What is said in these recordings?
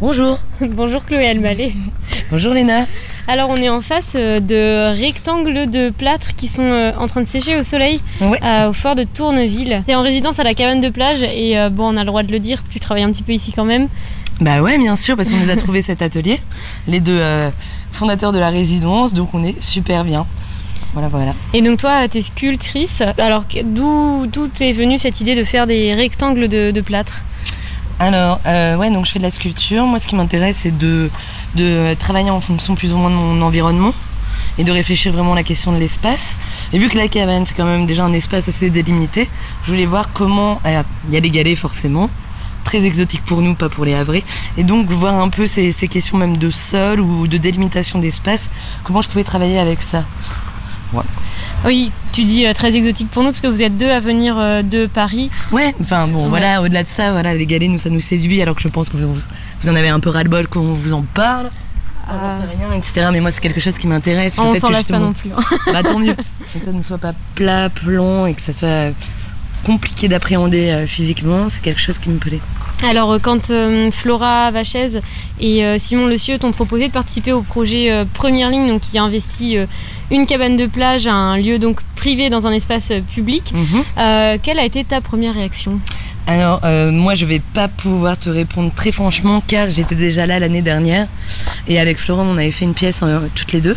Bonjour. Bonjour Chloé Almalé. Bonjour Léna. Alors on est en face euh, de rectangles de plâtre qui sont euh, en train de sécher au soleil Ouais. euh, au fort de Tourneville. T'es en résidence à la cabane de plage et euh, bon on a le droit de le dire, tu travailles un petit peu ici quand même. Bah ouais, bien sûr, parce qu'on nous a trouvé cet atelier, les deux euh, fondateurs de la résidence, donc on est super bien. Voilà, voilà. Et donc toi t'es sculptrice. Alors d'où d'où t'es venue cette idée de faire des rectangles de, de plâtre? Alors, euh, ouais, donc je fais de la sculpture. Moi, ce qui m'intéresse, c'est de, de travailler en fonction plus ou moins de mon environnement et de réfléchir vraiment à la question de l'espace. Et vu que la cabane, c'est quand même déjà un espace assez délimité, je voulais voir comment... Il y a les galets, forcément, très exotique pour nous, pas pour les Havrais. Et donc, voir un peu ces, ces questions même de sol ou de délimitation d'espace, comment je pouvais travailler avec ça. Oui, tu dis euh, très exotique pour nous parce que vous êtes deux à venir euh, de Paris. Ouais, enfin bon, Ouais. voilà, au-delà de ça, voilà, les galets, nous, ça nous séduit, alors que je pense que vous, vous en avez un peu ras-le-bol quand on vous en parle. Ah. Sais rien, etc. Mais moi, c'est quelque chose qui m'intéresse. on s'en lasse pas non plus. hein. Bah, tant mieux. Que ça ne soit pas plat, plomb et que ça soit compliqué d'appréhender euh, physiquement, c'est quelque chose qui me plaît. Alors, euh, quand euh, Flora Vachez et euh, Simon Le Cieux t'ont proposé de participer au projet euh, Première Ligne, donc qui investit une cabane de plage, un lieu donc privé dans un espace public, Mhm. quelle a été ta première réaction? Alors, euh, moi, je vais pas pouvoir te répondre très franchement, car j'étais déjà là l'année dernière. Et avec Florent, on avait fait une pièce euh, toutes les deux.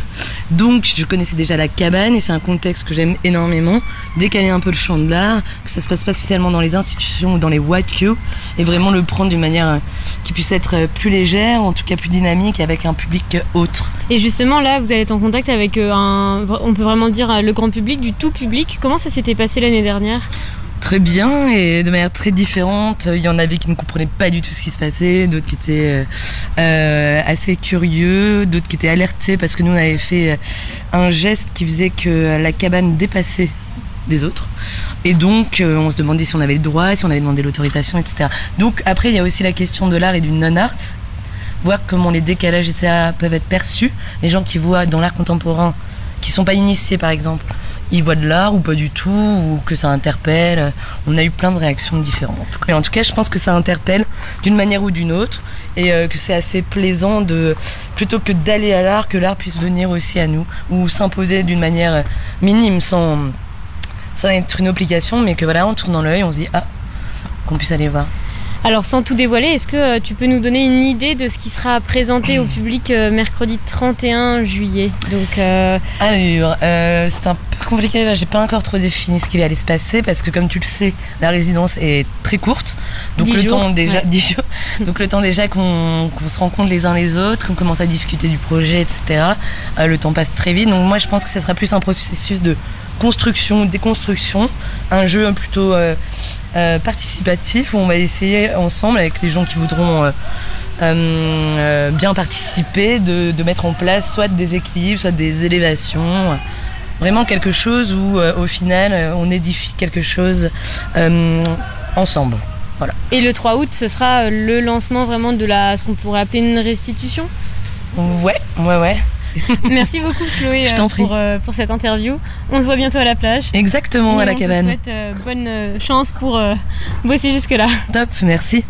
Donc, je connaissais déjà la cabane, et c'est un contexte que j'aime énormément. Décaler un peu le champ de l'art, que ça se passe pas spécialement dans les institutions ou dans les white queues, et vraiment le prendre d'une manière euh, qui puisse être plus légère, en tout cas plus dynamique, avec un public autre. Et justement, là, vous allez être en contact avec un, on peut vraiment dire le grand public, du tout public. Comment ça s'était passé l'année dernière? Très bien et de manière très différente. Il y en avait qui ne comprenaient pas du tout ce qui se passait, d'autres qui étaient euh, euh, assez curieux, d'autres qui étaient alertés parce que nous on avait fait euh, un geste qui faisait que la cabane dépassait des autres. Et donc on se demandait si on avait le droit, si on avait demandé l'autorisation, etc. Donc après il y a aussi la question de l'art et du non-art. Voir comment les décalages etc. peuvent être perçus. Les gens qui voient dans l'art contemporain, qui sont pas initiés par exemple, ils voient de l'art ou pas du tout, ou que ça interpelle. On a eu plein de réactions différentes. Mais en tout cas, je pense que ça interpelle d'une manière ou d'une autre, et euh, que c'est assez plaisant de, plutôt que d'aller à l'art, que l'art puisse venir aussi à nous, ou s'imposer d'une manière minime, sans, sans être une obligation, mais que voilà, on tourne dans l'œil, on se dit, ah, qu'on puisse aller voir. Alors, sans tout dévoiler, est-ce que euh, tu peux nous donner une idée de ce qui sera présenté au public euh, mercredi 31 juillet? Donc, euh, Alors, euh, c'est un compliqué, j'ai pas encore trop défini ce qui va aller se passer parce que comme tu le sais, la résidence est très courte. Donc Dix le jours, temps déjà ouais. 10 jours. Donc le temps déjà qu'on se rencontre les uns les autres, qu'on commence à discuter du projet, etc. euh, le temps passe très vite. Donc moi je pense que ça sera plus un processus de construction, déconstruction, un jeu plutôt euh, euh, participatif où on va essayer ensemble avec les gens qui voudront euh, bien participer, de, de mettre en place soit des équilibres, soit des élévations. Vraiment quelque chose où euh, au final euh, on édifie quelque chose euh, ensemble. et le 3 août, ce sera le lancement vraiment de la, ce qu'on pourrait appeler une restitution? Ouais, ouais, ouais. Merci beaucoup Chloé Je prie. pour, pour cette interview. On se voit bientôt à la plage. Exactement Et à la cabane. te souhaite bonne chance pour bosser jusque-là. Top, merci.